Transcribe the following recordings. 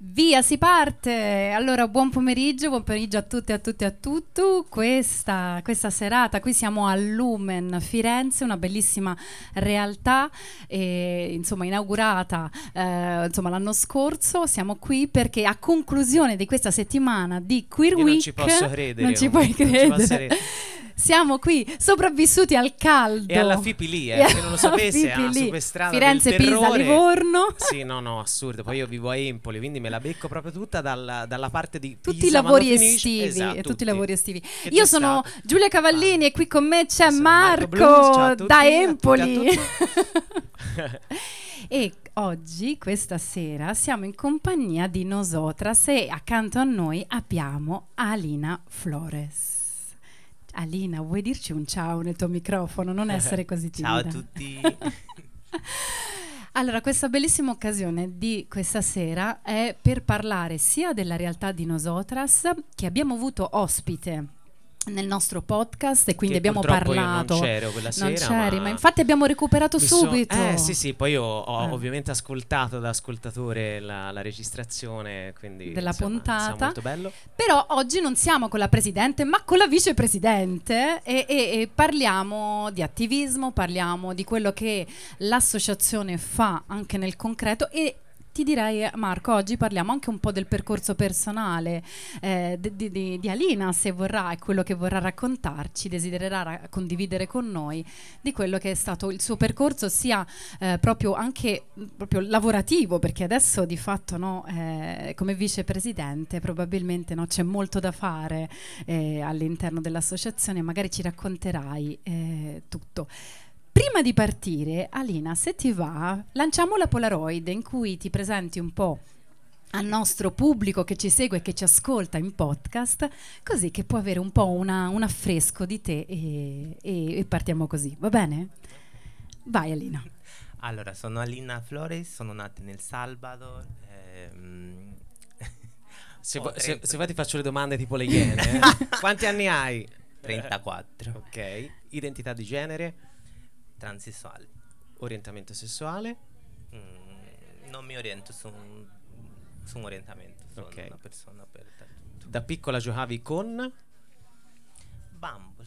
Via, si parte! Allora, buon pomeriggio, buon pomeriggio a tutti, a tutti, a tutti. Questa, questa serata, qui siamo a Lumen Firenze, una bellissima realtà, eh, insomma, inaugurata eh, insomma, l'anno scorso. Siamo qui perché a conclusione di questa settimana di Queer Io Week... non ci posso credere. Non ci puoi non ci credere. Siamo qui, sopravvissuti al caldo. E alla Fipi lì, E eh, se non lo sapesse, ah, lì. su per strada Firenze, Pisa. Livorno. Sì, no, no, assurdo. Poi io vivo a Empoli, quindi me la becco proprio tutta dalla, dalla parte di tutti i Pisa, lavori estivi Esatto, e tutti, tutti. i lavori estivi. Che Io sono stato? Giulia Cavallini e qui con me c'è Marco, Marco Blues, tutti, da Empoli. e oggi, questa sera, siamo in compagnia di Nosotras e accanto a noi abbiamo Alina Flores. Alina, vuoi dirci un ciao nel tuo microfono? Non essere così timida. Ciao a tutti. Allora, questa bellissima occasione di questa sera è per parlare sia della realtà di Nosotras, che abbiamo avuto ospite nel nostro podcast e quindi Che abbiamo parlato. non c'ero quella Non sera, c'eri, ma... ma infatti abbiamo recuperato so- subito. eh sì sì, poi io ho Eh. ovviamente ascoltato da ascoltatore la, la registrazione, quindi Della insomma, puntata. sarà molto bello. Però oggi non siamo con la presidente, ma con la vicepresidente e, e- e parliamo di attivismo, parliamo di quello che l'associazione fa anche nel concreto e ti direi Marco, oggi parliamo anche un po' del percorso personale eh, di, di- di- Alina, se vorrà, e quello che vorrà raccontarci, desidererà ra- condividere con noi di quello che è stato il suo percorso, sia eh, proprio anche mh, proprio lavorativo, perché adesso di fatto no, eh, come vicepresidente probabilmente no, c'è molto da fare eh, all'interno dell'associazione, magari ci racconterai eh, tutto. Prima di partire, Alina, se ti va, lanciamo la Polaroid in cui ti presenti un po' al nostro pubblico che ci segue e che ci ascolta in podcast, così che può avere un po' una- un affresco di te e, e- e partiamo così, va bene? Vai Alina. Allora, sono Alina Flores, sono nata nel Salvador. ehm, Se, vo- se, 30 se vuoi ti faccio le domande tipo le iene. eh. Quanti anni hai? 34, Ok. Identità di genere, transessuale. orientamento sessuale. Mm, non mi oriento su un, su un orientamento, sono Ok. una persona aperta. Da piccola giocavi con Bambole.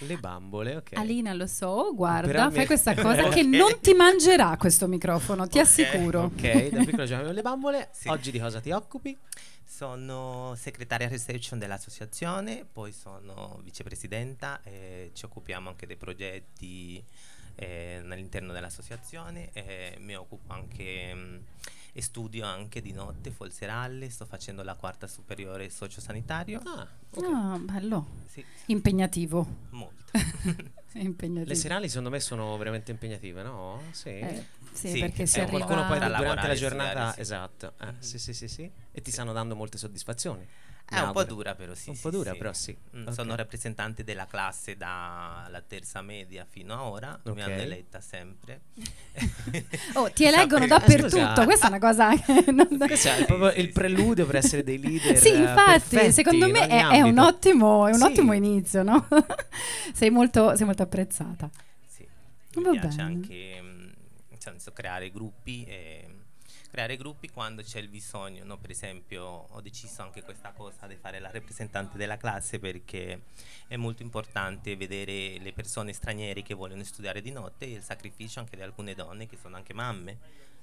le bambole, ok. Alina, lo so, guarda, fai questa cosa che Ok. non ti mangerà questo microfono, ti Ok. assicuro. Ok, da piccola giocavi con le bambole. Sì. Oggi di cosa ti occupi? Sono segretaria reception dell'associazione, poi sono vicepresidenta e ci occupiamo anche dei progetti eh, all'interno dell'associazione e mi occupo anche mm, e studio anche di notte, folseralle, sto facendo la quarta superiore sociosanitario. Ah, ok. Ah, bello, Sì, impegnativo. molto. impegnativo. Le serali secondo me sono veramente impegnative, no? Sì. Eh, sì, Sì, perché si Eh, arriva... qualcuno poi durante la giornata, sì. esatto. Eh, Mhm. Sì, sì, sì, sì. E ti stanno dando molte soddisfazioni. È mi un po' dura però sì. Un sì, po' dura, sì. però sì. Mm, Ok. Sono rappresentante della classe dalla terza media fino a ora, mi Ok. hanno eletta sempre. Oh, ti eleggono dappertutto, scusa. questa è una cosa che non... Questo è proprio il preludio per essere dei leader. Sì, eh, infatti, perfetti secondo me è, è un ottimo, è un Sì. ottimo inizio, no? sei, molto, sei molto apprezzata. Sì, mi Va piace bene. anche mm, nel senso, creare gruppi e creare gruppi quando c'è il bisogno. no? Per esempio, ho deciso anche questa cosa di fare la rappresentante della classe perché è molto importante vedere le persone straniere che vogliono studiare di notte e il sacrificio anche di alcune donne che sono anche mamme,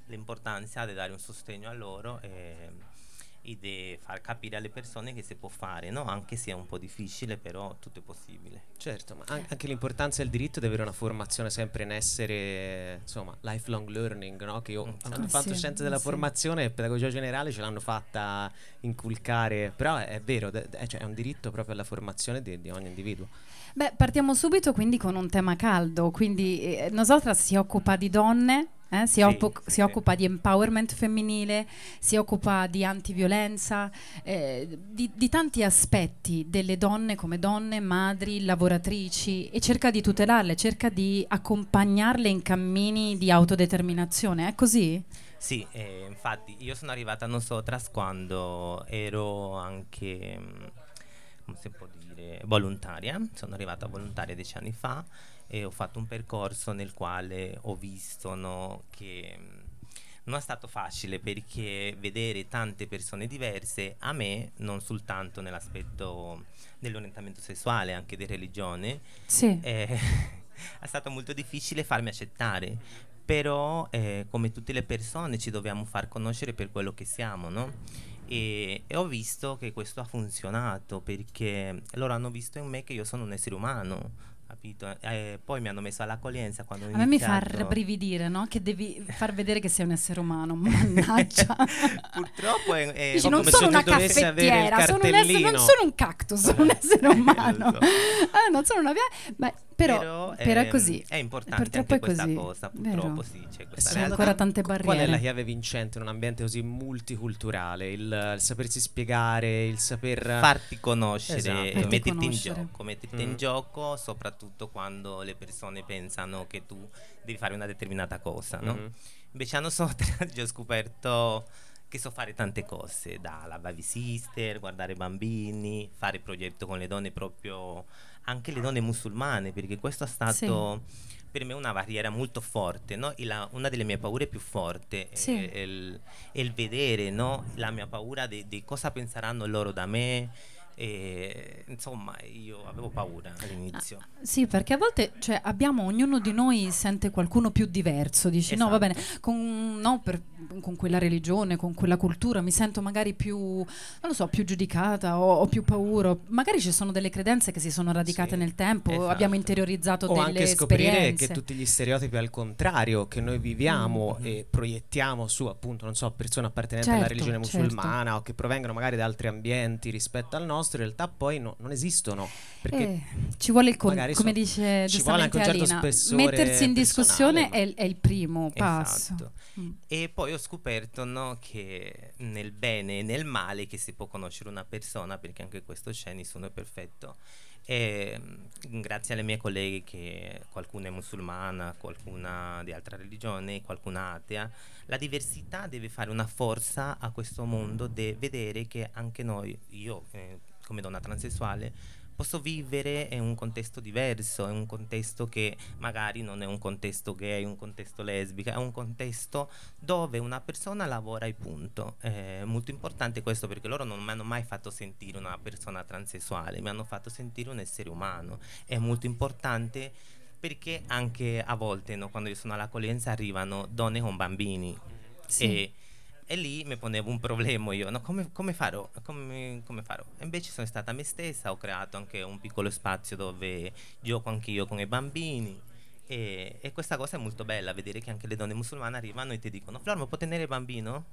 l'importanza di dare un sostegno a loro e, e di far capire alle persone che si può fare, no? anche se è un po' difficile, però tutto è possibile. Certo, ma an- anche l'importanza del diritto di avere una formazione sempre in essere, insomma, lifelong learning, no? Che io Mm, ho fatto Sì, scienze della sì. formazione e pedagogia generale ce l'hanno fatta inculcare, però è, è vero, de- cioè, è un diritto proprio alla formazione di, di ogni individuo. Beh, partiamo subito quindi con un tema caldo, quindi eh, Nosotras si occupa di donne, eh, si, Sì, oppo- si sì. occupa di empowerment femminile, si occupa di antiviolenza, eh, di, di tanti aspetti delle donne come donne, madri, lavoratrici e cerca di tutelarle, cerca di accompagnarle in cammini di autodeterminazione, è così? Sì, eh, infatti io sono arrivata a Nosotras quando ero anche, mm, come si può dire, volontaria. Sono arrivata volontaria dieci anni fa e ho fatto un percorso nel quale ho visto no, che mm, non è stato facile perché vedere tante persone diverse, a me, non soltanto nell'aspetto dell'orientamento sessuale, anche di religione, Sì. eh, è stato molto difficile farmi accettare. Però, eh, come tutte le persone, ci dobbiamo far conoscere per quello che siamo, no? E, e ho visto che questo ha funzionato perché loro hanno visto in me che io sono un essere umano, capito? Eh, poi mi hanno messo all'accoglienza quando A me mi fa rabbrividire, no? Che devi far vedere che sei un essere umano. Mannaggia. Purtroppo è, è- Dici, non come sono se una caffettiera, sono un essere, non sono un cactus, sono un essere umano. So. Eh, non sono una via. Beh, però, però, è ehm, così. È importante Purtroppo anche è questa così. cosa, Vero. purtroppo sì, c'è questa sono ancora tante Qual è barriere. la chiave vincente in un ambiente così multiculturale? Il, il sapersi spiegare, il saper... farti conoscere Esatto. e Farti metterti conoscere. in gioco, metterti Mm. in gioco soprattutto quando le persone pensano che tu devi fare una determinata cosa, no? Mhm. Invece a Nosotras io ho scoperto che so fare tante cose, dalla baby sister, guardare bambini, fare progetto con le donne proprio, anche le donne musulmane, perché questo è stato per me una barriera molto forte, no? La- una delle mie paure più forti Sì. è, il, è il vedere no? la mia paura di, di cosa penseranno loro da me. E, insomma, io avevo paura all'inizio. Sì, perché a volte cioè, abbiamo, ognuno di noi sente qualcuno più diverso, dici no va Esatto. bene, con, no, per- con quella religione, con quella cultura mi sento magari più, non lo so, più giudicata o ho più paura, magari ci sono delle credenze che si sono radicate Sì, nel tempo, esatto. abbiamo interiorizzato O delle anche scoprire esperienze. che tutti gli stereotipi al contrario che noi viviamo Mm. e proiettiamo su appunto, non so, persone appartenenti alla Certo, religione certo. musulmana o che provengono magari da altri ambienti rispetto al nostro, in realtà poi no- non esistono. Perché Eh, ci vuole il con- come so- dice ci vuole anche un certo Alina, spessore mettersi in discussione è, il- è il primo passo. Esatto. Mm. E poi ho scoperto no, che nel bene e nel male che si può conoscere una persona, perché anche questo c'è, nessuno è perfetto. E mm, grazie alle mie colleghe, che qualcuna è musulmana, qualcuna di altra religione, qualcuna atea, la diversità deve fare una forza a questo mondo di vedere che anche noi, io eh, come donna transessuale, posso vivere in un contesto diverso, in un contesto che magari non è un contesto gay, un contesto lesbica, è un contesto dove una persona lavora e punto. È molto importante questo perché loro non mi hanno mai fatto sentire una persona transessuale, mi hanno fatto sentire un essere umano. È molto importante perché anche a volte no, quando io sono all'accoglienza arrivano donne con bambini Sì. e, e lì mi ponevo un problema io, no? come, come farò? Come, come farò? Invece sono stata me stessa, ho creato anche un piccolo spazio dove gioco anche io con i bambini. E, e questa cosa è molto bella, vedere che anche le donne musulmane arrivano e ti dicono Flor, ma può tenere il bambino?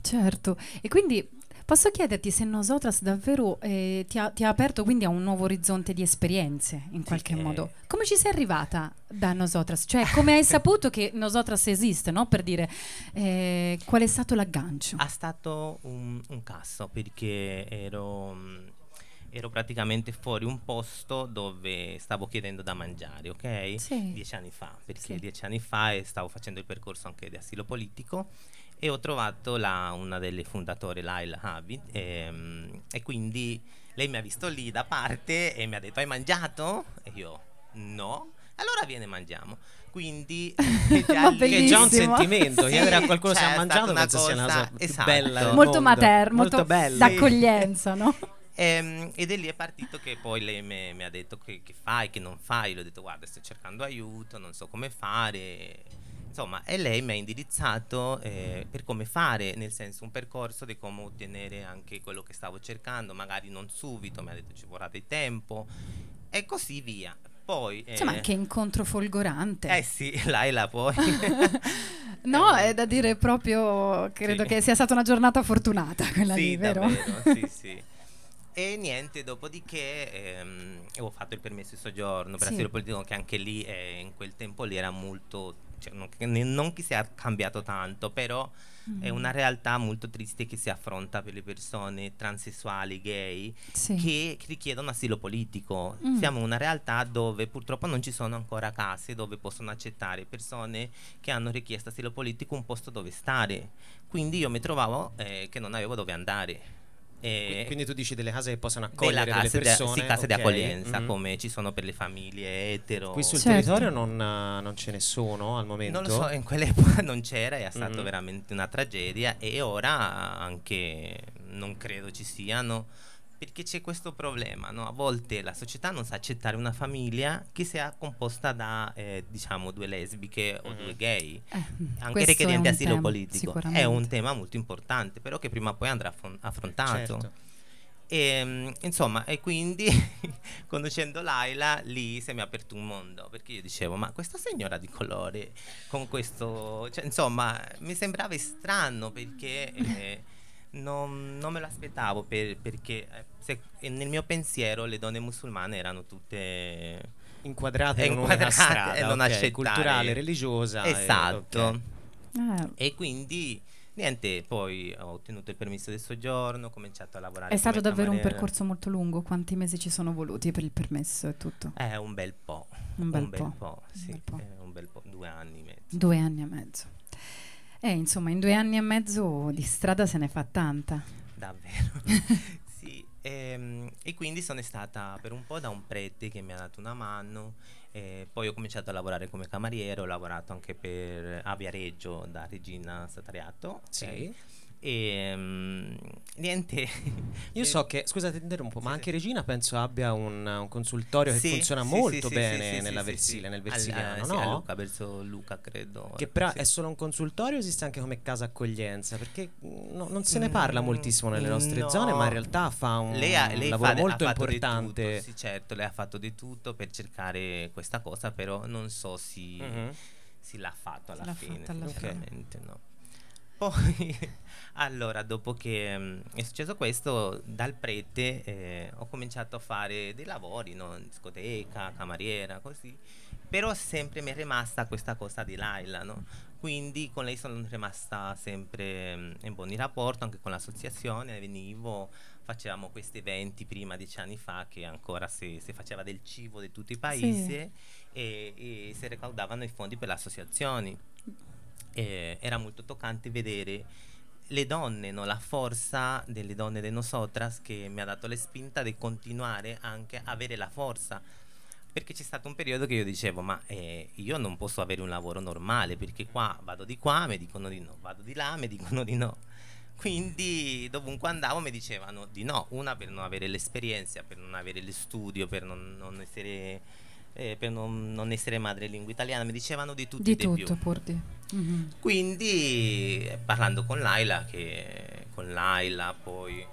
Certo, e quindi posso chiederti se Nosotras davvero eh, ti, ha, ti ha aperto quindi a un nuovo orizzonte di esperienze in qualche eh. modo. Come ci sei arrivata da Nosotras? Cioè, come hai saputo che Nosotras esiste, no? Per dire, eh, qual è stato l'aggancio? Ha stato un, un caso perché ero, mm, ero praticamente fuori un posto dove stavo chiedendo da mangiare, ok? Sì. Dieci anni fa, perché Sì. dieci anni fa eh, stavo facendo il percorso anche di asilo politico e ho trovato la- una delle fondatori, Laila Habib, e, mm, e quindi lei mi ha visto lì da parte e mi ha detto hai mangiato? E io no. Allora viene mangiamo. Quindi lì- che è già un sentimento, Sì, chiedere a qualcuno se ha è mangiato penso sia una cosa- cosa esatto. bella molto materno, molto, molto bella. d'accoglienza, no? Ehm, ed è lì è partito che poi lei mi ha detto che, che fai, che non fai. Le ho detto guarda sto cercando aiuto, non so come fare. Insomma, e lei mi ha indirizzato eh, per come fare, nel senso un percorso di come ottenere anche quello che stavo cercando, magari non subito, mi ha detto ci vorrà del tempo e così via. Poi... eh, Insomma, che incontro folgorante. Eh sì, Laila poi... no, è da dire proprio, credo Sì. che sia stata una giornata fortunata quella sì, lì, vero? davvero, sì, sì. E niente, dopodiché ehm, ho fatto il permesso di soggiorno per Sì. asilo politico, che anche lì eh, in quel tempo lì era molto, cioè, non, non che sia cambiato tanto, però è Mm. una realtà molto triste che si affronta per le persone transessuali, gay, Sì. che richiedono asilo politico. Mm. Siamo in una realtà dove purtroppo non ci sono ancora case dove possono accettare persone che hanno richiesto asilo politico un posto dove stare. Quindi io mi trovavo eh, che non avevo dove andare. E Quindi tu dici delle case che possono accogliere delle persone? sì, case di ok. accoglienza, Mhm. come ci sono per le famiglie etero. Qui sul Certo. territorio non, non ce ne sono al momento? Non lo so, in quell'epoca non c'era, è stato Mhm. veramente una tragedia e ora anche non credo ci siano, perché c'è questo problema, no? A volte la società non sa accettare una famiglia che sia composta da, eh, diciamo, due lesbiche o Mhm. due gay, Eh, anche richiedenti un asilo tema, politico. È un tema molto importante, però che prima o poi andrà affron- affrontato. Certo. E, mm, insomma, e quindi conoscendo Laila lì si mi è aperto un mondo perché io dicevo: Ma questa signora di colore con questo, cioè, insomma, mi sembrava strano perché eh, non, non me lo aspettavo per- perché eh, se- e nel mio pensiero le donne musulmane erano tutte Inquadrate in Inquadrate strada, e non ok, accettare. culturale, religiosa. e- esatto. ok. Eh, E quindi niente, poi ho ottenuto il permesso di soggiorno, ho cominciato a lavorare. è stato davvero un cameriera. percorso molto lungo. Quanti mesi ci sono voluti per il permesso e tutto? Eh, un bel po'. Un bel po'. po', Un sì, bel po'. eh, un bel po', due anni e mezzo. Due anni e mezzo. Eh, insomma, in due anni e mezzo di strada se ne fa tanta. Davvero. sì, ehm, e quindi sono stata per un po' da un prete che mi ha dato una mano, poi ho cominciato a lavorare come cameriere, ho lavorato anche per a Viareggio da Regina Satariato. Sì. ok? E mm, niente. Io so che, scusate, ti interrompo, ma Sì, anche sì. Regina penso abbia un, un consultorio che Sì, funziona sì, molto sì, bene nella sì. nel Al- Versiliano, eh, sì, no? a Luca, verso Luca, credo. Che però Sì. è solo un consultorio o esiste anche come casa accoglienza? Perché mm, no- non se ne parla moltissimo nelle nostre no. zone, ma in realtà fa un lei ha, lei lavoro fa molto ha fatto di importante. tutto, sì, certo, lei ha fatto di tutto per cercare questa cosa, però non so se Mhm. si l'ha fatto alla l'ha fine, fatto alla fine. sinceramente no. Poi, allora, dopo che mm, è successo questo, dal prete eh, ho cominciato a fare dei lavori, no? in discoteca, cameriera, così. Però sempre mi è rimasta questa cosa di Laila, no? Quindi con lei sono rimasta sempre mm, in buoni rapporti, anche con l'associazione, venivo, facevamo questi eventi prima, dieci anni fa, che ancora si, si faceva del cibo di tutti i paesi e, e si recaudavano i fondi per le associazioni. E era molto toccante vedere le donne, no? la forza delle donne de nosotras che mi ha dato la spinta di continuare anche a avere la forza. Perché c'è stato un periodo che io dicevo, ma eh, io non posso avere un lavoro normale, perché qua vado di qua, mi dicono di no, vado di là, mi dicono di no. Quindi dovunque andavo mi dicevano di no, una per non avere l'esperienza, per non avere lo studio, per non, non essere, eh, per non, non essere madrelingua italiana, mi dicevano di tutto Di di tutto, pur di. Mhm. Quindi eh, parlando con Laila, che con Laila poi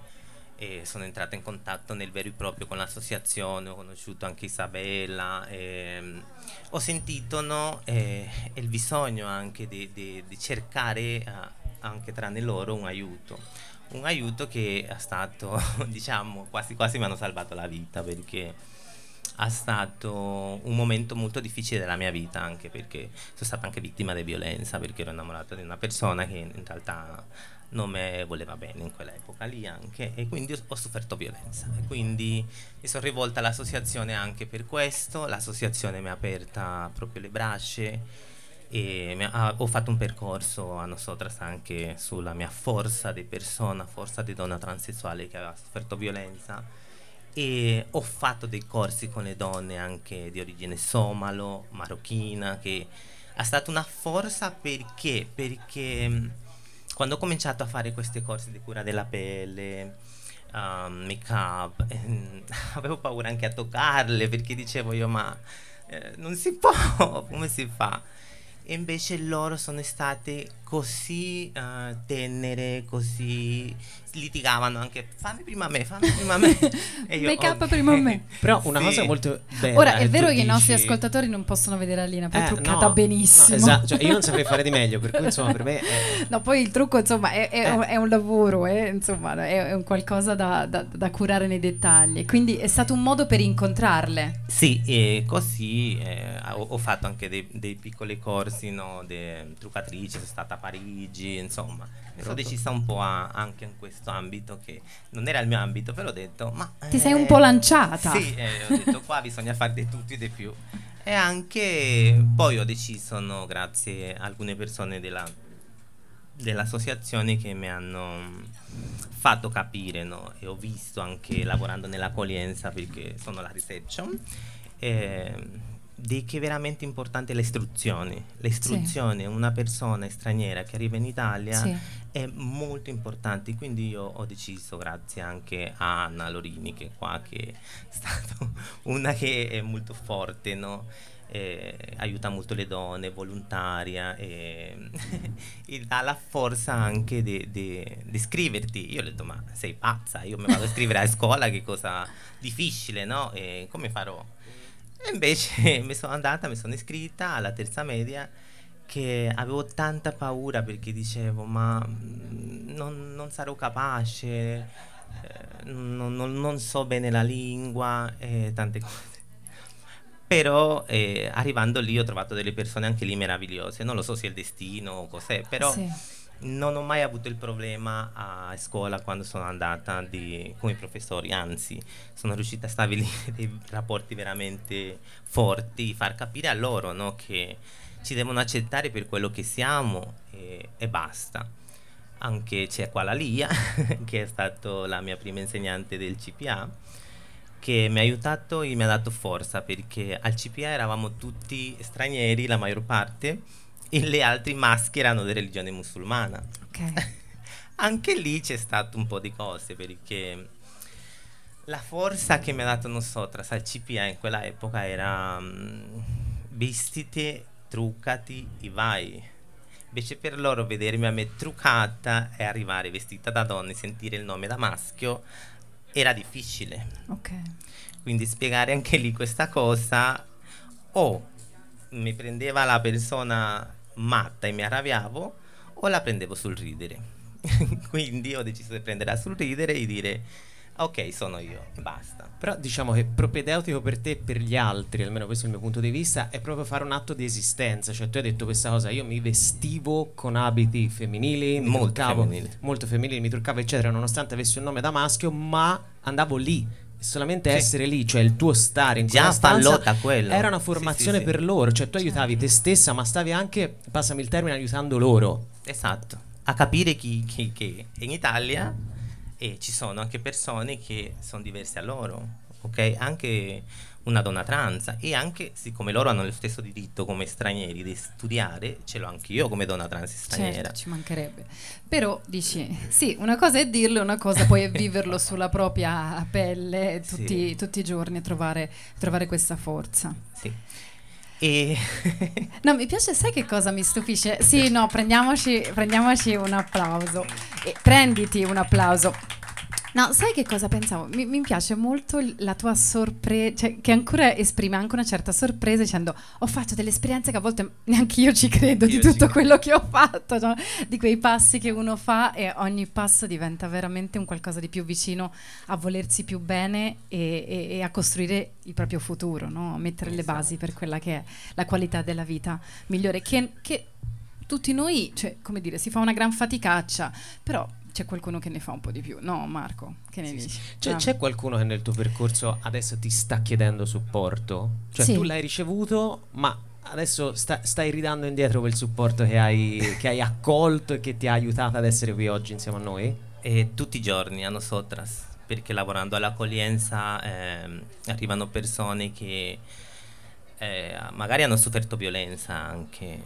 eh, sono entrata in contatto nel vero e proprio con l'associazione, ho conosciuto anche Isabella, ehm, ho sentito no, eh, il bisogno anche di, di- di cercare eh, anche tra di loro un aiuto. Un aiuto che è stato, diciamo, quasi quasi mi hanno salvato la vita perché è stato un momento molto difficile della mia vita anche perché sono stata anche vittima di violenza perché ero innamorato di una persona che in realtà non mi voleva bene in quell'epoca lì anche e quindi ho, sofferto violenza. E quindi mi sono rivolta all'associazione anche per questo. L'associazione mi ha aperta proprio le braccia e ha- ho fatto un percorso a nosotras anche sulla mia forza di persona, forza di donna transessuale che aveva sofferto violenza e ho fatto dei corsi con le donne anche di origine somalo, marocchina, che è stata una forza perché, perché mh, quando ho cominciato a fare questi corsi di cura della pelle, um, make up, ehm, avevo paura anche a toccarle perché dicevo io ma eh, non si può, come si fa? E invece loro sono state così eh, tenere, così litigavano anche fammi prima me, fammi prima me. E io, Make up ok. prima me. Però una Sì. cosa molto bella. Ora, è tu vero che i nostri dici- ascoltatori non possono vedere Alina, poi è Eh, truccata no, benissimo. no, esatto, cioè, io non saprei fare di meglio, per cui insomma per me è, No, poi il trucco, insomma, è, è Eh. un, è un lavoro, eh, insomma, è, è un qualcosa da, da- da curare nei dettagli. Quindi è stato un modo per incontrarle. Sì, e così eh, ho, ho fatto anche dei, dei piccoli corsi no, di truccatrice, sono stata Parigi, insomma, mi sono decisa un po' a- anche in questo ambito che non era il mio ambito, però ho detto, ma... Ti sei un eh, po' lanciata. Sì, eh, ho detto qua bisogna fare di tutto e di più. E anche poi ho deciso, no, grazie a alcune persone della, dell'associazione che mi hanno fatto capire no? e ho visto anche lavorando nell'accoglienza perché sono la reception eh, di che è veramente importante l'istruzione l'istruzione sì. una persona straniera che arriva in Italia sì. è molto importante quindi io ho deciso grazie anche a Anna Lorini che è qua che è stata una che è molto forte no? eh, aiuta molto le donne, volontaria e, e dà la forza anche di scriverti. Io ho detto ma sei pazza, io mi vado a scrivere a scuola, che cosa difficile, no? E come farò? E invece mi sono andata, mi sono iscritta alla terza media che avevo tanta paura perché dicevo ma mm, non, non sarò capace, eh, non, non, non, so bene la lingua e tante cose però eh, arrivando lì ho trovato delle persone anche lì meravigliose non lo so se è il destino o cos'è però sì. Non ho mai avuto il problema a scuola quando sono andata di, con i professori anzi sono riuscita a stabilire dei rapporti veramente forti far capire a loro no, che ci devono accettare per quello che siamo e, e basta. Anche c'è qua la Lia che è stata la mia prima insegnante del CPA che mi ha aiutato e mi ha dato forza perché al CPA eravamo tutti stranieri, la maggior parte, e le altre maschi erano di religione musulmana. Okay. Anche lì c'è stato un po' di cose perché la forza che mi ha dato, non so, tra CPA in quella epoca era um, vestiti, truccati e vai. Invece per loro vedermi a me truccata e arrivare vestita da donna e sentire il nome da maschio era difficile. Ok. Quindi spiegare anche lì questa cosa o mi prendeva la persona matta e mi arrabbiavo o la prendevo sul ridere. Quindi ho deciso di prenderla sul ridere e dire ok, sono io basta. Però diciamo che propedeutico per te e per gli altri, almeno questo è il mio punto di vista, è proprio fare un atto di esistenza. Cioè, tu hai detto questa cosa, io mi vestivo con abiti femminili, mi molto truccavo, femminili. molto femminili, mi truccavo, eccetera, nonostante avessi un nome da maschio, ma andavo lì solamente sì. essere lì, cioè il tuo stare in Già stanza quello. era una formazione sì, sì, per loro, cioè tu aiutavi te stessa, ma stavi anche, passami il termine, aiutando loro. Esatto, a capire chi, chi, che in Italia e ci sono anche persone che sono diverse a loro, ok? Anche una donna trans e anche siccome loro hanno lo stesso diritto come stranieri di studiare, ce l'ho anche io come donna trans straniera. Certo, ci mancherebbe. Però dici, sì, una cosa è dirlo, una cosa poi è viverlo sulla propria pelle tutti, sì. tutti i giorni e trovare, trovare questa forza. Sì. E no, mi piace, sai che cosa mi stupisce? Sì, no, prendiamoci, prendiamoci un applauso. E prenditi un applauso. No, sai che cosa pensavo? Mi, mi piace molto la tua sorpresa, cioè, che ancora esprime anche una certa sorpresa dicendo ho fatto delle esperienze che a volte neanche io ci credo io di tutto quello che ho fatto, no? di quei passi che uno fa e ogni passo diventa veramente un qualcosa di più vicino a volersi più bene e, e, e a costruire il proprio futuro, no? a mettere esatto. le basi per quella che è la qualità della vita migliore, che, che tutti noi, cioè, come dire, si fa una gran faticaccia, però c'è qualcuno che ne fa un po' di più, no Marco? Che ne sì, dici? C'è, ah. c'è, qualcuno che nel tuo percorso adesso ti sta chiedendo supporto? Cioè sì. tu l'hai ricevuto, ma adesso sta, stai ridando indietro quel supporto che hai, che hai, accolto e che ti ha aiutato ad essere qui oggi insieme a noi? E tutti i giorni a nosotras, perché lavorando all'accoglienza eh, arrivano persone che eh, magari hanno sofferto violenza anche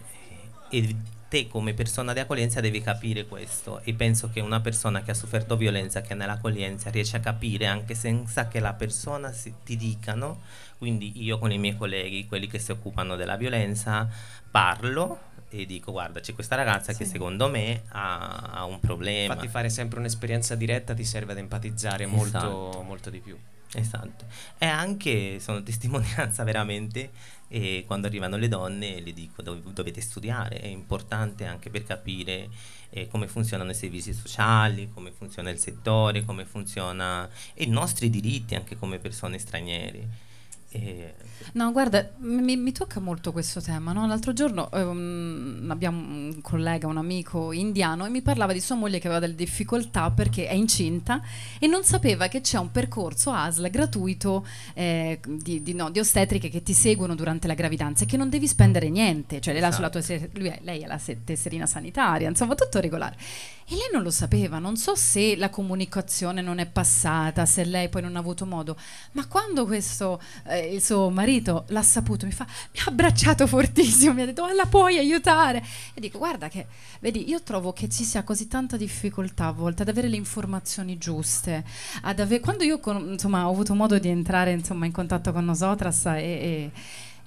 e te come persona di accoglienza devi capire questo e penso che una persona che ha sofferto violenza, che è nell'accoglienza, riesce a capire anche senza che la persona si, ti dicano, quindi io con i miei colleghi, quelli che si occupano della violenza, parlo e dico guarda c'è questa ragazza sì. che secondo me ha, ha, un problema. Infatti fare sempre un'esperienza diretta ti serve ad empatizzare esatto. molto, molto di più. Esatto, e anche sono testimonianza veramente e quando arrivano le donne le dico dov- dovete studiare, è importante anche per capire eh, come funzionano i servizi sociali, come funziona il settore, come funziona i nostri diritti anche come persone straniere. E... No, guarda, mi, mi, tocca molto questo tema. No? L'altro giorno um, abbiamo un collega, un amico indiano, e mi parlava di sua moglie che aveva delle difficoltà perché è incinta e non sapeva che c'è un percorso ASL gratuito eh, di, di, no, di, ostetriche che ti seguono durante la gravidanza e che non devi spendere niente. Cioè, lei, esatto. tua, lui è, lei è la tesserina sanitaria, insomma, tutto regolare. E lei non lo sapeva, non so se la comunicazione non è passata, se lei poi non ha avuto modo, ma quando questo, eh, il suo marito l'ha saputo, mi fa, mi ha abbracciato fortissimo, mi ha detto, oh, la puoi aiutare? E dico, guarda che, vedi, io trovo che ci sia così tanta difficoltà a volte ad avere le informazioni giuste, ad avere, quando io insomma, ho avuto modo di entrare insomma, in contatto con Nosotras e, e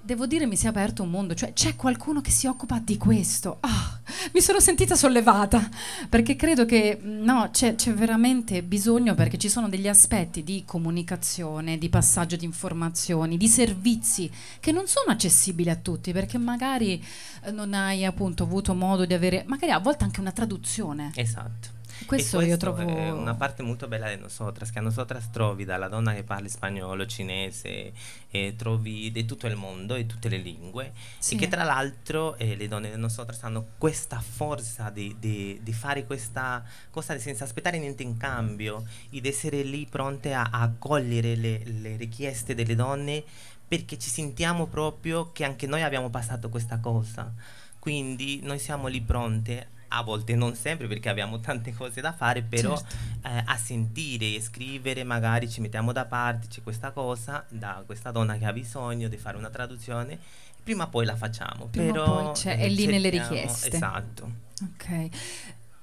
devo dire mi si è aperto un mondo, cioè c'è qualcuno che si occupa di questo. Oh, mi sono sentita sollevata perché credo che no, c'è, c'è, veramente bisogno perché ci sono degli aspetti di comunicazione, di passaggio di informazioni, di servizi che non sono accessibili a tutti perché magari eh, non hai appunto avuto modo di avere, magari a volte anche una traduzione. Esatto. Questo, io trovo è una parte molto bella di nosotras, che a nosotras trovi dalla donna che parla spagnolo, cinese, e trovi di tutto il mondo e tutte le lingue sì. e che tra l'altro eh, le donne di nosotras hanno questa forza di, di, di, fare questa cosa senza aspettare niente in cambio, di essere lì pronte a, a accogliere le, le richieste delle donne perché ci sentiamo proprio che anche noi abbiamo passato questa cosa. Quindi noi siamo lì pronte a volte non sempre perché abbiamo tante cose da fare, però certo. eh, a sentire e scrivere magari ci mettiamo da parte, c'è questa cosa da questa donna che ha bisogno di fare una traduzione, prima o poi la facciamo, prima però poi è lì nelle richieste. Esatto. Ok.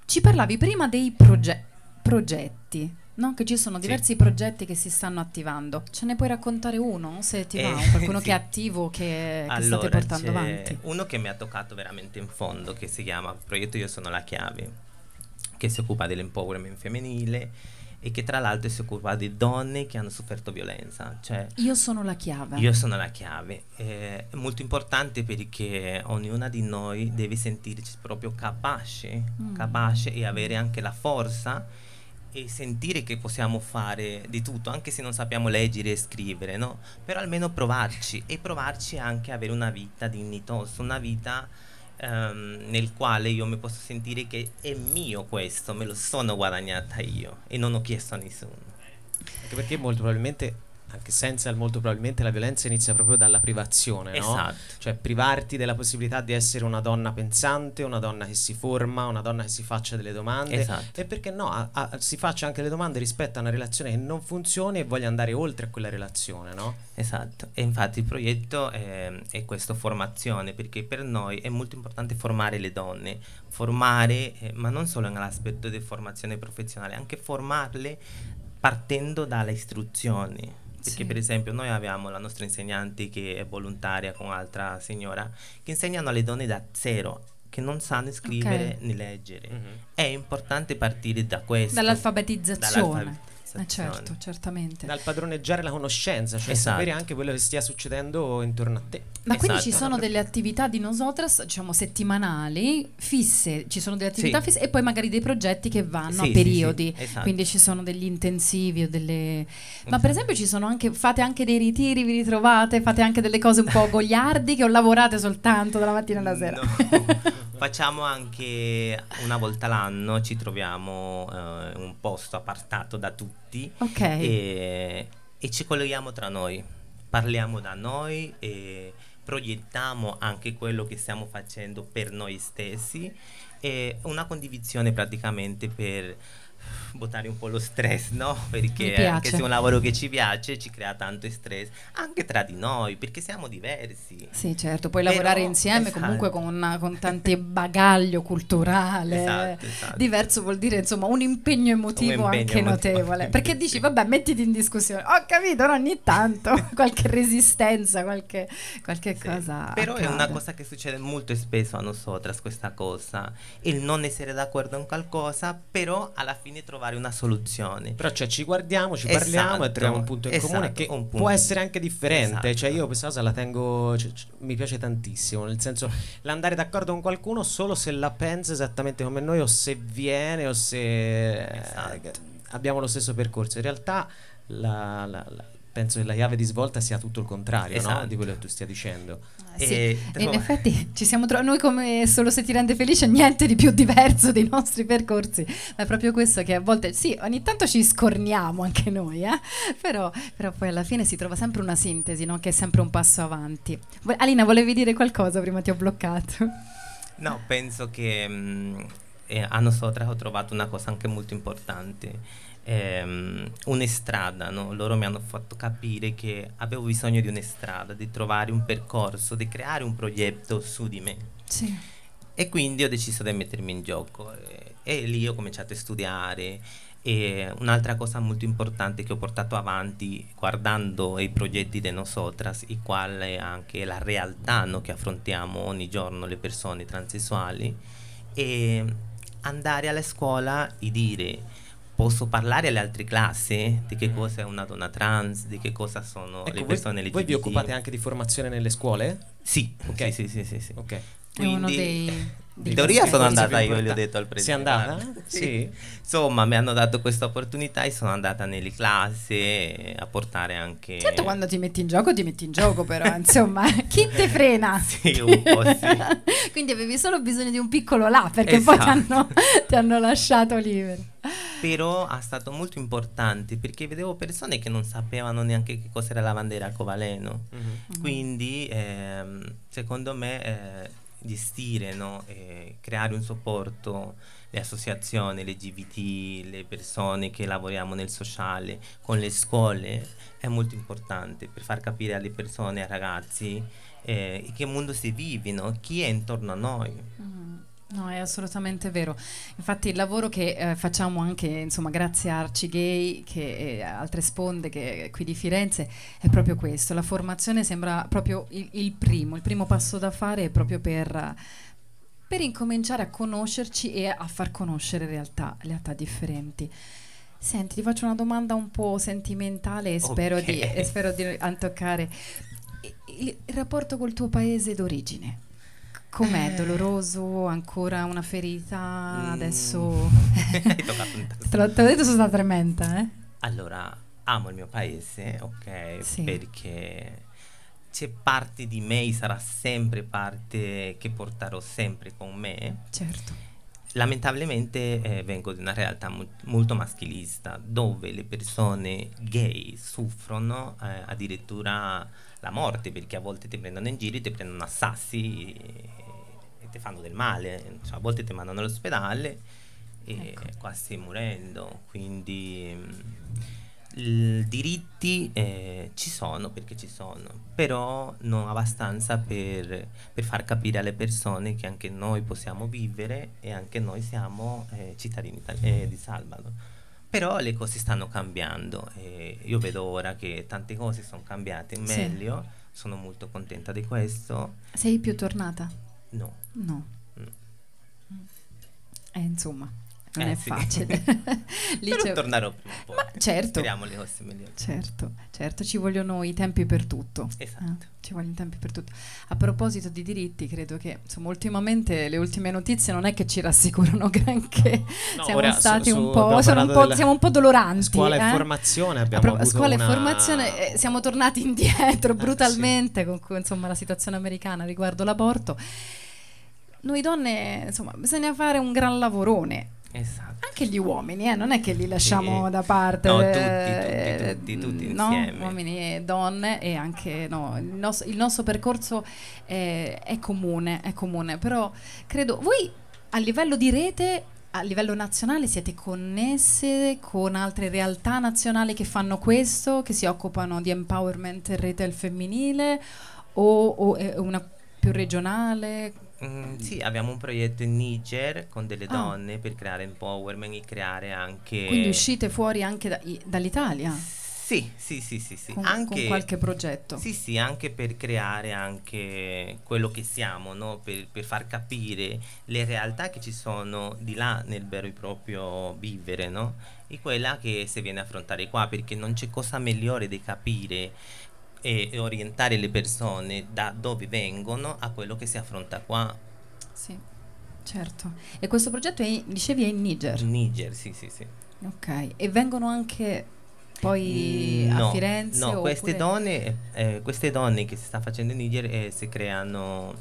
Ci parlavi prima dei proge- progetti no? che ci sono diversi sì. progetti che si stanno attivando. Ce ne puoi raccontare uno, se ti eh, va, qualcuno sì. che è attivo, che, che allora, state portando avanti? Uno che mi ha toccato veramente in fondo, che si chiama Progetto Io sono la chiave, che si occupa dell'empowerment femminile e che tra l'altro si occupa di donne che hanno sofferto violenza. Cioè, io sono la chiave. Io sono la chiave. è molto importante perché ognuna di noi deve sentirsi proprio capace, mm. capace e avere anche la forza e sentire che possiamo fare di tutto, anche se non sappiamo leggere e scrivere, no? Però almeno provarci e provarci anche avere una vita dignitosa, una vita um, nel quale io mi posso sentire che è mio questo, me lo sono guadagnata io e non ho chiesto a nessuno. Anche perché molto probabilmente anche senza molto probabilmente la violenza inizia proprio dalla privazione, no? Esatto. Cioè privarti della possibilità di essere una donna pensante, una donna che si forma, una donna che si faccia delle domande esatto. e perché no, a, a, si faccia anche le domande rispetto a una relazione che non funzioni e voglia andare oltre a quella relazione, no? Esatto. E infatti il progetto è, è questa formazione perché per noi è molto importante formare le donne, formare, eh, ma non solo nell'aspetto di formazione professionale, anche formarle partendo dalle istruzioni perché sì. per esempio noi abbiamo la nostra insegnante che è volontaria con un'altra signora che insegnano alle donne da zero che non sanno scrivere okay. né leggere. Mm-hmm. È importante partire da questo. Dall'alfabetizzazione. Dall'alfabetizzazione eh certo, certamente. Dal padroneggiare la conoscenza, cioè esatto. sapere anche quello che stia succedendo intorno a te. Ma esatto. quindi ci sono delle attività di nosotras, diciamo settimanali, fisse, ci sono delle attività sì. fisse e poi magari dei progetti che vanno sì, a periodi. Sì, esatto. Quindi ci sono degli intensivi o delle Ma per esempio ci sono anche fate anche dei ritiri, vi ritrovate, fate anche delle cose un po' gogliardi che o lavorate soltanto dalla mattina alla sera. No. Facciamo anche una volta l'anno, ci troviamo eh, un posto appartato da tutti. Okay. e, e ci colleghiamo tra noi, parliamo da noi e proiettiamo anche quello che stiamo facendo per noi stessi. E una condivisione praticamente per buttare un po' lo stress, no? Perché anche se è un lavoro che ci piace ci crea tanto stress, anche tra di noi, perché siamo diversi. Sì, certo, puoi Però, lavorare insieme esatto. comunque con, una, con tanti bagaglio culturale. Esatto, esatto. Diverso vuol dire insomma un impegno emotivo un impegno anche emotivo. notevole. Perché dici, vabbè, mettiti in discussione. Ho capito, no, ogni tanto qualche resistenza, qualche, qualche sì. cosa. Però accade. è una cosa che succede molto spesso a nosotras, questa cosa. Il non essere d'accordo in qualcosa, però alla fine trovare trovare una soluzione. Però cioè, ci guardiamo, ci esatto, parliamo e troviamo un punto in esatto, comune che può essere anche differente. Esatto. Cioè io questa cosa la tengo, cioè, mi piace tantissimo, nel senso l'andare d'accordo con qualcuno solo se la pensa esattamente come noi o se viene o se esatto. abbiamo lo stesso percorso. In realtà la, la, la penso che la chiave di svolta sia tutto il contrario esatto. no? di quello che tu stia dicendo. Eh, sì. E, e in effetti ci siamo trovati, noi come solo se ti rende felice, niente di più diverso dei nostri percorsi, ma è proprio questo che a volte, sì, ogni tanto ci scorniamo anche noi, eh? però, però, poi alla fine si trova sempre una sintesi, no? che è sempre un passo avanti. Alina, volevi dire qualcosa prima ti ho bloccato? No, penso che mh, mm, eh, a nosotras ho trovato una cosa anche molto importante ehm, un'estrada, no? loro mi hanno fatto capire che avevo bisogno di un'estrada, di trovare un percorso, di creare un progetto su di me. Sì. E quindi ho deciso di mettermi in gioco e, e lì ho cominciato a studiare. E un'altra cosa molto importante che ho portato avanti guardando i progetti di Nosotras, i quali anche la realtà no, che affrontiamo ogni giorno le persone transessuali, è andare alla scuola e dire posso parlare alle altre classi di che mm. cosa è una donna trans, di che cosa sono ecco, le persone LGBT. Voi vi occupate anche di formazione nelle scuole? Sì, okay. sì, sì, sì, sì, Ok. Quindi, è uno dei in teoria sono andata io, gli ho detto al presidente. Sei andata? Sì. Insomma, mi hanno dato questa opportunità e sono andata nelle classi a portare anche... Certo, quando ti metti in gioco, ti metti in gioco però, insomma, chi te frena? sì, un po' sì. Quindi avevi solo bisogno di un piccolo là, perché esatto. poi ti hanno, ti hanno lasciato libero. Però è stato molto importante perché vedevo persone che non sapevano neanche che cos'era la bandiera arcobaleno. Mm-hmm. Quindi, ehm, secondo me... Eh, gestire, no? eh, creare un supporto, le associazioni LGBT, le persone che lavoriamo nel sociale, con le scuole, è molto importante per far capire alle persone, ai ragazzi, eh, che mondo si vive, no? chi è intorno a noi. Mm. No, è assolutamente vero. Infatti il lavoro che eh, facciamo anche, insomma, grazie a Arci Gay e altre sponde che qui di Firenze è proprio questo. La formazione sembra proprio il, il primo, il primo passo da fare è proprio per, per incominciare a conoscerci e a far conoscere realtà, realtà differenti. Senti, ti faccio una domanda un po' sentimentale e spero, okay. di, e spero di toccare il, il rapporto col tuo paese d'origine. Com'è? Eh. Doloroso? Ancora una ferita? Mm. Adesso... Hai toccato un tasto. te, l'ho, te l'ho detto, sono stata tremenda, eh? Allora, amo il mio paese, ok? Sì. Perché c'è parte di me, sarà sempre parte che porterò sempre con me. Certo. Lamentabilmente eh, vengo di una realtà mo- molto maschilista, dove le persone gay soffrono eh, addirittura la morte, perché a volte ti prendono in giro, ti prendono a sassi ti fanno del male, cioè, a volte ti mandano all'ospedale e ecco. qua stai morendo, quindi i diritti eh, ci sono perché ci sono, però non abbastanza per, per, far capire alle persone che anche noi possiamo vivere e anche noi siamo eh, cittadini eh, di Salvador. Però le cose stanno cambiando e io vedo ora che tante cose sono cambiate in meglio, sì. sono molto contenta di questo. Sei più tornata? No. No. Mm. Eh, insomma, non eh, è sì. facile. Lì Però tornerò prima o poi. Ma certo. Speriamo le cose migliori. Certo, certo, ci vogliono i tempi per tutto. Esatto. Eh, ci vogliono i tempi per tutto. A proposito di diritti, credo che insomma, ultimamente le ultime notizie non è che ci rassicurano granché. No, siamo stati su, un, po', un po', siamo un po' doloranti. Scuola eh? e formazione abbiamo pro- Scuola una... e formazione, eh, siamo tornati indietro brutalmente sì. con insomma, la situazione americana riguardo l'aborto noi donne, insomma, bisogna fare un gran lavorone. Esatto. Anche gli uomini, eh? non è che li lasciamo sì. da parte. No, tutti, tutti, tutti, tutti no? insieme. Uomini e donne e anche no, il, nostro, il nostro percorso è, è, comune, è comune, però credo, voi a livello di rete, a livello nazionale siete connesse con altre realtà nazionali che fanno questo, che si occupano di empowerment e rete al femminile o, o una più regionale? Mm, sì, abbiamo un progetto in Niger con delle ah. donne per creare empowerment e creare anche... Quindi uscite fuori anche da, dall'Italia? Sì, sì, sì, sì, sì. Con, anche, con qualche progetto? Sì, sì, anche per creare anche quello che siamo, no? per, per, far capire le realtà che ci sono di là nel vero e proprio vivere, no? E quella che si viene a affrontare qua, perché non c'è cosa migliore di capire e orientare le persone da dove vengono a quello che si affronta qua. Sì, certo. E questo progetto, è, dicevi, è in Niger? Niger, sì, sì, sì. Ok, e vengono anche poi no, a Firenze? No, queste, donne, eh, queste donne che si sta facendo in Niger eh, si creano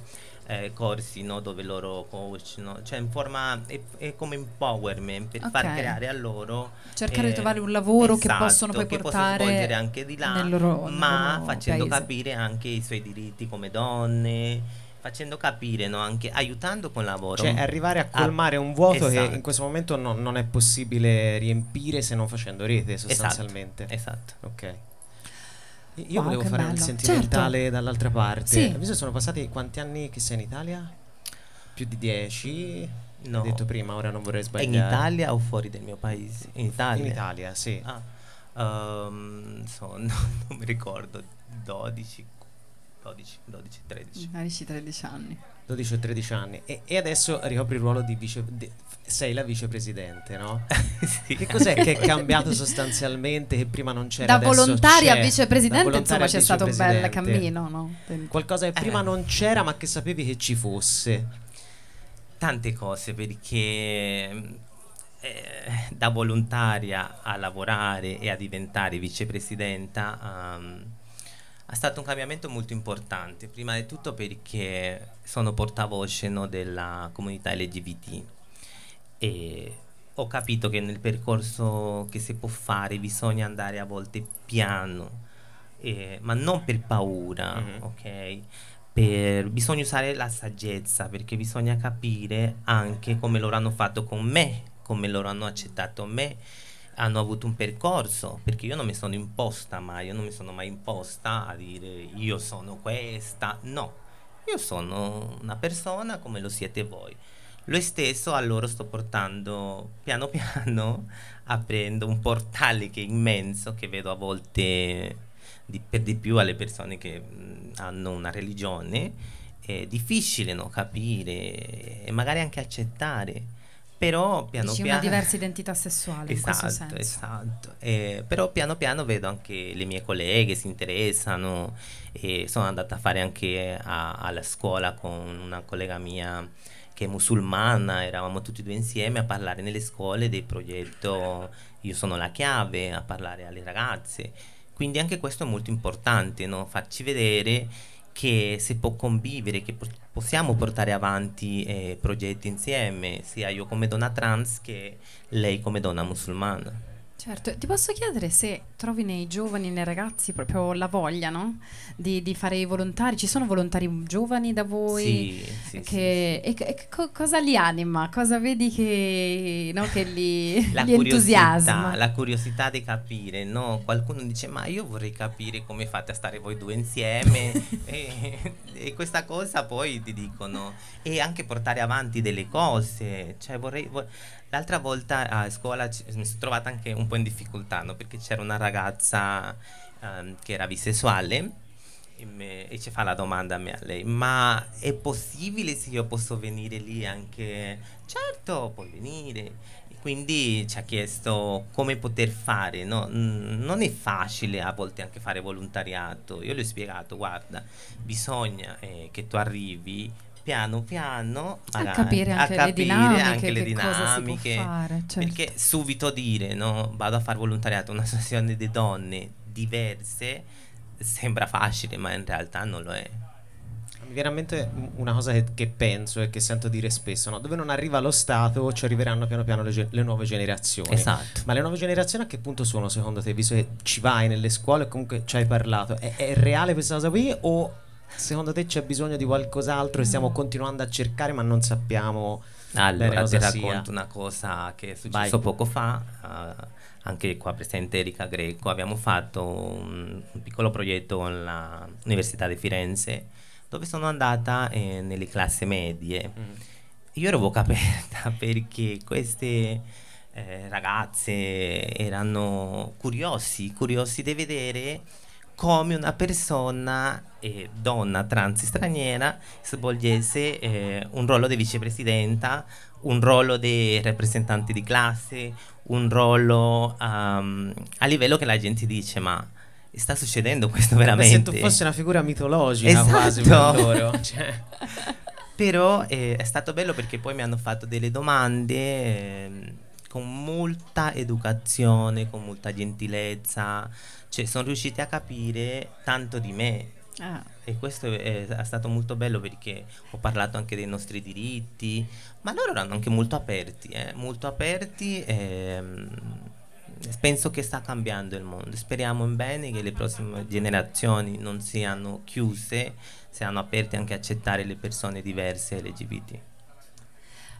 eh, corsi no, dove loro coach, no? cioè in forma è, è come empowerment per okay. far creare a loro cercare eh, di trovare un lavoro esatto, che possono poi che portare possono svolgere anche di là, loro, ma facendo paese. capire anche i suoi diritti come donne facendo capire, no? anche aiutando con lavoro. Cioè arrivare a colmare a, un vuoto esatto. che in questo momento no, non è possibile riempire se non facendo rete esatto, sostanzialmente. Esatto. esatto. Ok. Io wow, volevo fare bello. un sentimentale certo. dall'altra parte. Sì. Visto sono passati quanti anni che sei in Italia? Più di dieci? No. Ho detto prima, ora non vorrei sbagliare. In Italia o fuori del mio paese? In Italia. In Italia, sì. Ah. Um, so, no, non mi ricordo, 12, 12, 12, 13. 12, 13 anni. 12 o 13 anni. E, e adesso ricopri il ruolo di vice... Di, sei la vicepresidente, no? sì. Che cos'è che è cambiato sostanzialmente che prima non c'era? Da volontaria a vicepresidente, insomma, c'è stato un bel cammino, no? Qualcosa che prima eh. non c'era ma che sapevi che ci fosse. Tante cose perché eh, da volontaria a lavorare e a diventare vicepresidenta um, è stato un cambiamento molto importante, prima di tutto perché sono portavoce no, della comunità LGBT e ho capito che nel percorso che si può fare bisogna andare a volte piano, eh, ma non per paura, mm-hmm. ok? Per, bisogna usare la saggezza perché bisogna capire anche come loro hanno fatto con me, come loro hanno accettato me hanno avuto un percorso, perché io non mi sono imposta mai, io non mi sono mai imposta a dire io sono questa, no, io sono una persona come lo siete voi. Lo stesso a loro sto portando piano piano, aprendo un portale che è immenso, che vedo a volte di, per di più alle persone che hanno una religione, è difficile no, capire e magari anche accettare però piano Dici piano una diversa identità sessuale esatto esatto. Eh, però piano piano vedo anche le mie colleghe si interessano e sono andata a fare anche a, alla scuola con una collega mia che è musulmana eravamo tutti e due insieme a parlare nelle scuole del progetto io sono la chiave a parlare alle ragazze. Quindi anche questo è molto importante no? farci vedere che si può convivere, che possiamo portare avanti eh, progetti insieme, sia io come donna trans che lei come donna musulmana. Certo, ti posso chiedere se trovi nei giovani, nei ragazzi proprio la voglia no? di, di, fare i volontari? Ci sono volontari giovani da voi? Sì, che, sì, sì. E, e co- cosa li anima? Cosa vedi che, no, che li, la li entusiasma? La curiosità di capire, no? Qualcuno dice ma io vorrei capire come fate a stare voi due insieme e, e, questa cosa poi ti dicono e anche portare avanti delle cose, cioè vorrei, vorrei L'altra volta a scuola mi sono trovata anche un po' in difficoltà, no? perché c'era una ragazza um, che era bisessuale e, me, e, ci fa la domanda a me a lei, ma è possibile se io posso venire lì anche? Certo, puoi venire. Quindi ci ha chiesto come poter fare, no? non è facile a volte anche fare volontariato. Io le ho spiegato, guarda, bisogna eh, che tu arrivi piano piano magari, a capire anche, a capire le dinamiche, anche le dinamiche fare, certo. perché subito dire no, vado a fare volontariato in un'associazione di donne diverse sembra facile ma in realtà non lo è veramente una cosa che, che, penso e che sento dire spesso, no? dove non arriva lo Stato ci arriveranno piano piano le, le, nuove generazioni. Esatto. Ma le nuove generazioni a che punto sono secondo te? Visto che ci vai nelle scuole e comunque ci hai parlato, è, è reale questa cosa qui o secondo te c'è bisogno di qualcos'altro e stiamo continuando a cercare ma non sappiamo allora ti racconto sia. una cosa che è successo Vai. poco fa uh, anche qua presente Erika Greco abbiamo fatto un, un piccolo progetto all'Università di Firenze dove sono andata eh, nelle classi medie mm. io ero bocca aperta perché queste eh, ragazze erano curiosi curiosi di vedere come una persona eh, donna trans straniera svolgesse eh, un ruolo di vicepresidenta, un ruolo di rappresentante di classe, un ruolo um, a livello che la gente dice ma sta succedendo questo veramente? Se tu fossi una figura mitologica esatto. quasi per loro. Cioè. Però eh, è stato bello perché poi mi hanno fatto delle domande, eh, con molta educazione, con molta gentilezza, cioè sono riusciti a capire tanto di me. Ah. E questo è, è, stato molto bello perché ho parlato anche dei nostri diritti, ma loro erano anche molto aperti, eh, molto aperti. E, penso che sta cambiando il mondo. Speriamo in bene che le prossime generazioni non siano chiuse, siano aperte anche a accettare le persone diverse LGBT.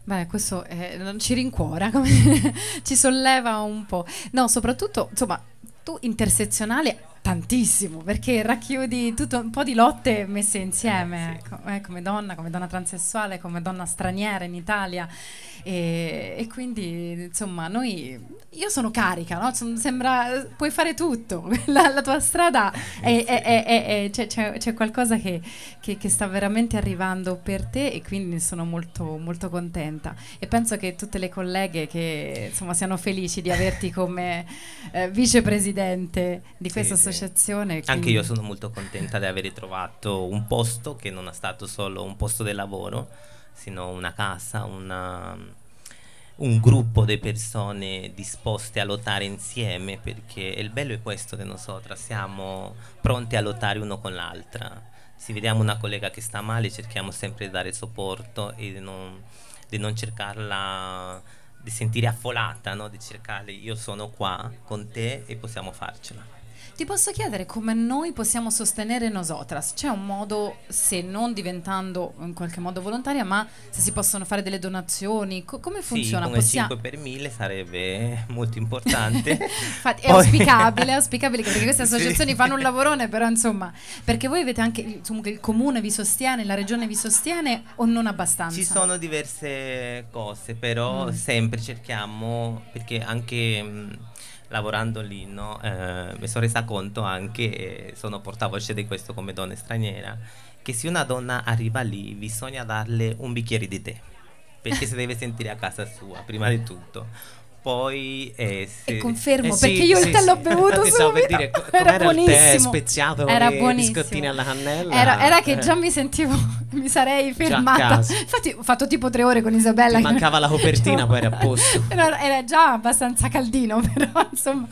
Beh, questo eh, non ci rincuora, ci solleva un po'. No, soprattutto, insomma, tu intersezionale tantissimo perché racchiudi tutto un po' di lotte messe insieme eh, sì. eh, come donna, come donna transessuale, come donna straniera in Italia. E, e quindi insomma noi io sono carica, no? sembra puoi fare tutto, la, la tua strada è, è, è, c'è, c'è, c'è, qualcosa che, che, che, sta veramente arrivando per te e quindi sono molto, molto contenta. E penso che tutte le colleghe che insomma siano felici di averti come eh, vicepresidente di questa sì, associazione. Sì. Anche io sono molto contenta di aver trovato un posto che non è stato solo un posto di lavoro, sino una casa, una, un gruppo di persone disposte a lottare insieme, perché il bello è questo di nosotros, siamo pronti a lottare uno con l'altra. Se vediamo una collega che sta male, cerchiamo sempre di dare supporto e di non, di non cercarla, di sentire affolata, no? di cercare io sono qua con te e possiamo farcela. Ti posso chiedere come noi possiamo sostenere Nosotras? C'è un modo, se non diventando in qualche modo volontaria, ma se si possono fare delle donazioni, co- come funziona? Sì, come Possia- 5 per 1000 sarebbe molto importante. Infatti, è auspicabile, è auspicabile perché queste associazioni sì. fanno un lavorone, però insomma, perché voi avete anche, insomma, il comune vi sostiene, la regione vi sostiene o non abbastanza? Ci sono diverse cose, però mm. sempre cerchiamo, perché anche... Mh, lavorando lì no, eh, mi sono resa conto anche, sono portavoce di questo come donna straniera, che se una donna arriva lì bisogna darle un bicchiere di tè, perché si deve sentire a casa sua, prima di tutto poi eh, se... e confermo eh, sì, perché io sì, il tè l'ho bevuto sì. subito dire, co- era buonissimo il tè speziato era biscottini alla cannella era, era che eh. già mi sentivo mi sarei fermata infatti ho fatto tipo tre ore con Isabella Ti mancava la copertina poi era a posto era, era, già abbastanza caldino però insomma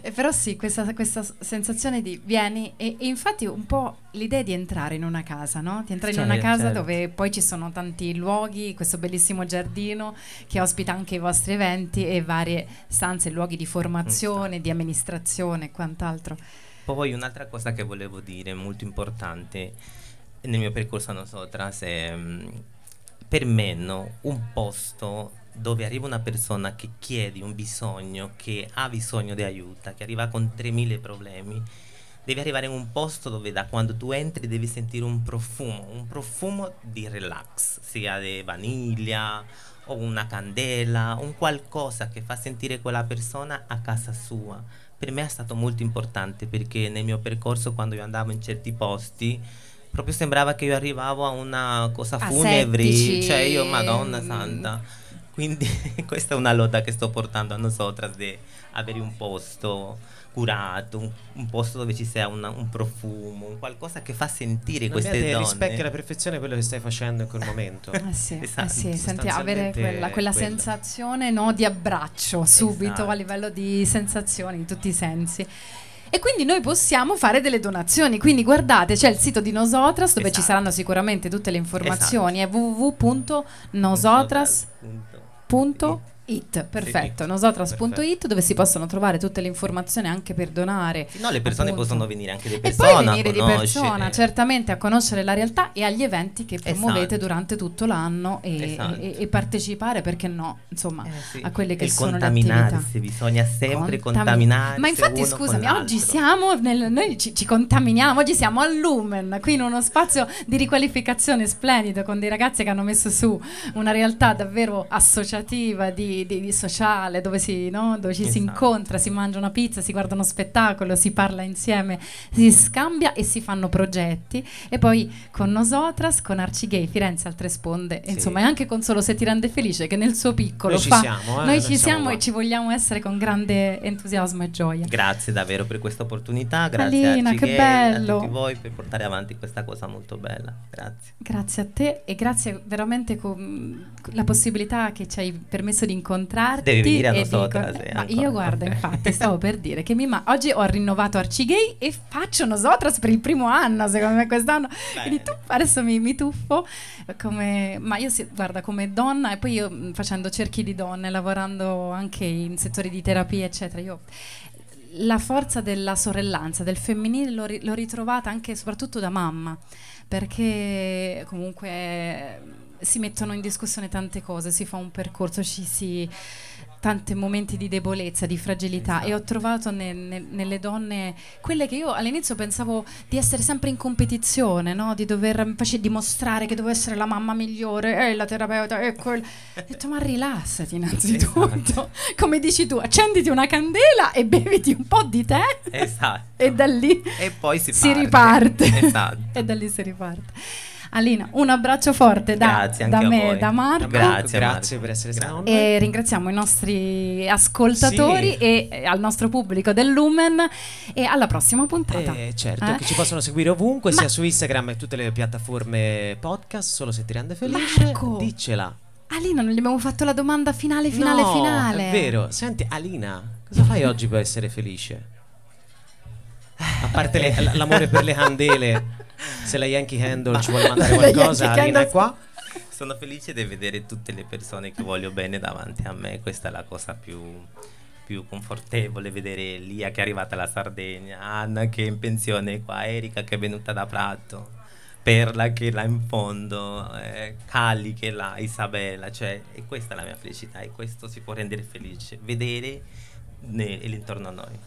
eh, però sì questa, questa sensazione di vieni e, e, infatti un po' l'idea di entrare in una casa no? di entrare cioè, in una casa certo. dove poi ci sono tanti luoghi questo bellissimo giardino che ospita anche i vostri eventi e varie stanze, luoghi di formazione, di amministrazione e quant'altro. Poi un'altra cosa che volevo dire, molto importante, nel mio percorso a Nosotras, è mm, per me no, un posto dove arriva una persona che chiede un bisogno, che ha bisogno di aiuto, che arriva con 3.000 problemi, devi arrivare in un posto dove da quando tu entri devi sentire un profumo, un profumo di relax, sia di vaniglia o una candela, un qualcosa che fa sentire quella persona a casa sua. Per me è stato molto importante perché nel mio percorso quando io andavo in certi posti proprio sembrava che io arrivavo a una cosa funebre, cioè io Madonna Santa. Quindi questa è una lotta che sto portando a nosotras di avere un posto curato, un, un, posto dove ci sia una, un profumo, un qualcosa che fa sentire una queste donne. rispecchia alla perfezione quello che stai facendo in quel momento. ah sì, esatto. ah sì senti, avere quella, quella sensazione no, di abbraccio subito esatto. a livello di sensazioni in tutti i sensi. E quindi noi possiamo fare delle donazioni. Quindi guardate, c'è il sito di Nosotras dove esatto. ci saranno sicuramente tutte le informazioni. Esatto. È www.nosotras.it It, perfetto, nosotras.it dove si possono trovare tutte le informazioni anche per donare. No, le persone appunto. possono venire anche di persona. E poi venire di persona, certamente a conoscere la realtà e agli eventi che promuovete esatto. durante tutto l'anno e, esatto. e, e, partecipare, perché no, insomma, eh sì. a quelle che e sono le attività. bisogna sempre Contami- contaminarsi. Ma infatti scusami, oggi siamo nel, noi ci, ci, contaminiamo, oggi siamo al Lumen, qui in uno spazio di riqualificazione splendido con dei ragazzi che hanno messo su una realtà davvero associativa di di, di, sociale dove, si, no? dove ci esatto. si incontra, si mangia una pizza, si guarda uno spettacolo, si parla insieme, si scambia e si fanno progetti. E poi con Nosotras, con Arcigay, Firenze altre sponde, sì. insomma, e anche con Solo se ti rende felice che nel suo piccolo noi fa. Ci siamo, eh, noi ci siamo e ci vogliamo essere con grande entusiasmo e gioia. Grazie davvero per questa opportunità, grazie Alina, a che bello. a tutti voi per portare avanti questa cosa molto bella. Grazie. Grazie a te e grazie veramente con la possibilità che ci hai permesso di incontrarti. Devi venire a nosotras, dico- eh, ma ancora. io guarda, infatti, stavo per dire che ma- oggi ho rinnovato Arcigay e faccio Nosotras per il primo anno, secondo me quest'anno. Quindi tu adesso mi, mi tuffo come ma io si- guarda come donna e poi io mh, facendo cerchi di donne, lavorando anche in settori di terapia, eccetera, io la forza della sorellanza, del femminile l'ho, ri- l'ho ritrovata anche e soprattutto da mamma, perché comunque si mettono in discussione tante cose, si fa un percorso, ci si tanti momenti di debolezza, di fragilità e ho trovato ne- ne- nelle donne quelle che io all'inizio pensavo di essere sempre in competizione, no? di dover invece dimostrare che dovevo essere la mamma migliore, e la terapeuta, e quel... Ho detto ma rilassati innanzitutto, come dici tu, accenditi una candela e beviti un po' di tè Esatto. e da lì E poi si, si parte. riparte. Esatto. e da lì si riparte. Alina, un abbraccio forte da, Grazie anche da a me, voi. da Marco. Grazie, grazie Marco. per essere stato con noi. E ringraziamo i nostri ascoltatori Sì. e eh, al nostro pubblico del Lumen e alla prossima puntata. Eh, certo, Eh? che ci possono seguire ovunque, Ma- sia su Instagram e tutte le piattaforme podcast, solo se ti rende felice. Marco! Diccela. Alina, non gli abbiamo fatto la domanda finale, finale, No, finale. È vero. Senti, Alina, cosa fai oggi per essere felice? A parte le- l'amore per le candele, se la Yankee Handle ci vuole mandare qualcosa, Alina è Candle- qua. Sono felice di vedere tutte le persone che voglio bene davanti a me, questa è la cosa più, più confortevole, vedere Lia che è arrivata alla Sardegna, Anna che è in pensione qua, Erika che è venuta da Prato, Perla che è là in fondo, eh, Calli che è là, Isabella, cioè e questa è la mia felicità e questo si può rendere felice, vedere ne- l'intorno a noi.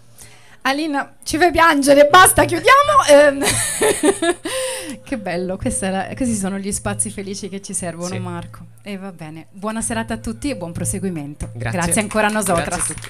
Alina, ci fai piangere, basta, chiudiamo. Ehm, che bello, era- questi sono gli spazi felici che ci servono, Sì. Marco. E va bene. Buona serata a tutti e buon proseguimento. Grazie. Grazie ancora a nosotras. a tutti.